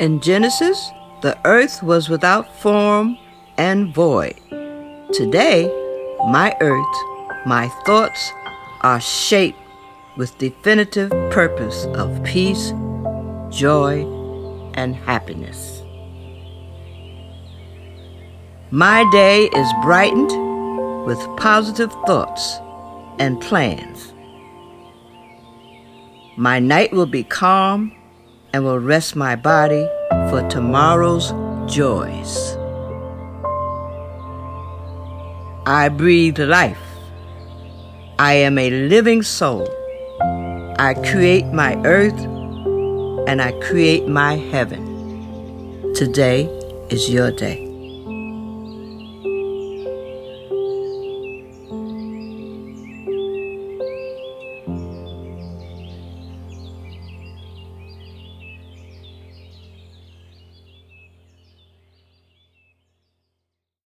In Genesis, the earth was without form and void. Today, my earth, my thoughts are shaped with definitive purpose of peace, joy, and happiness. My day is brightened with positive thoughts and plans. My night will be calm and will rest my body for tomorrow's joys. I breathe life. I am a living soul. I create my earth and I create my heaven. Today is your day.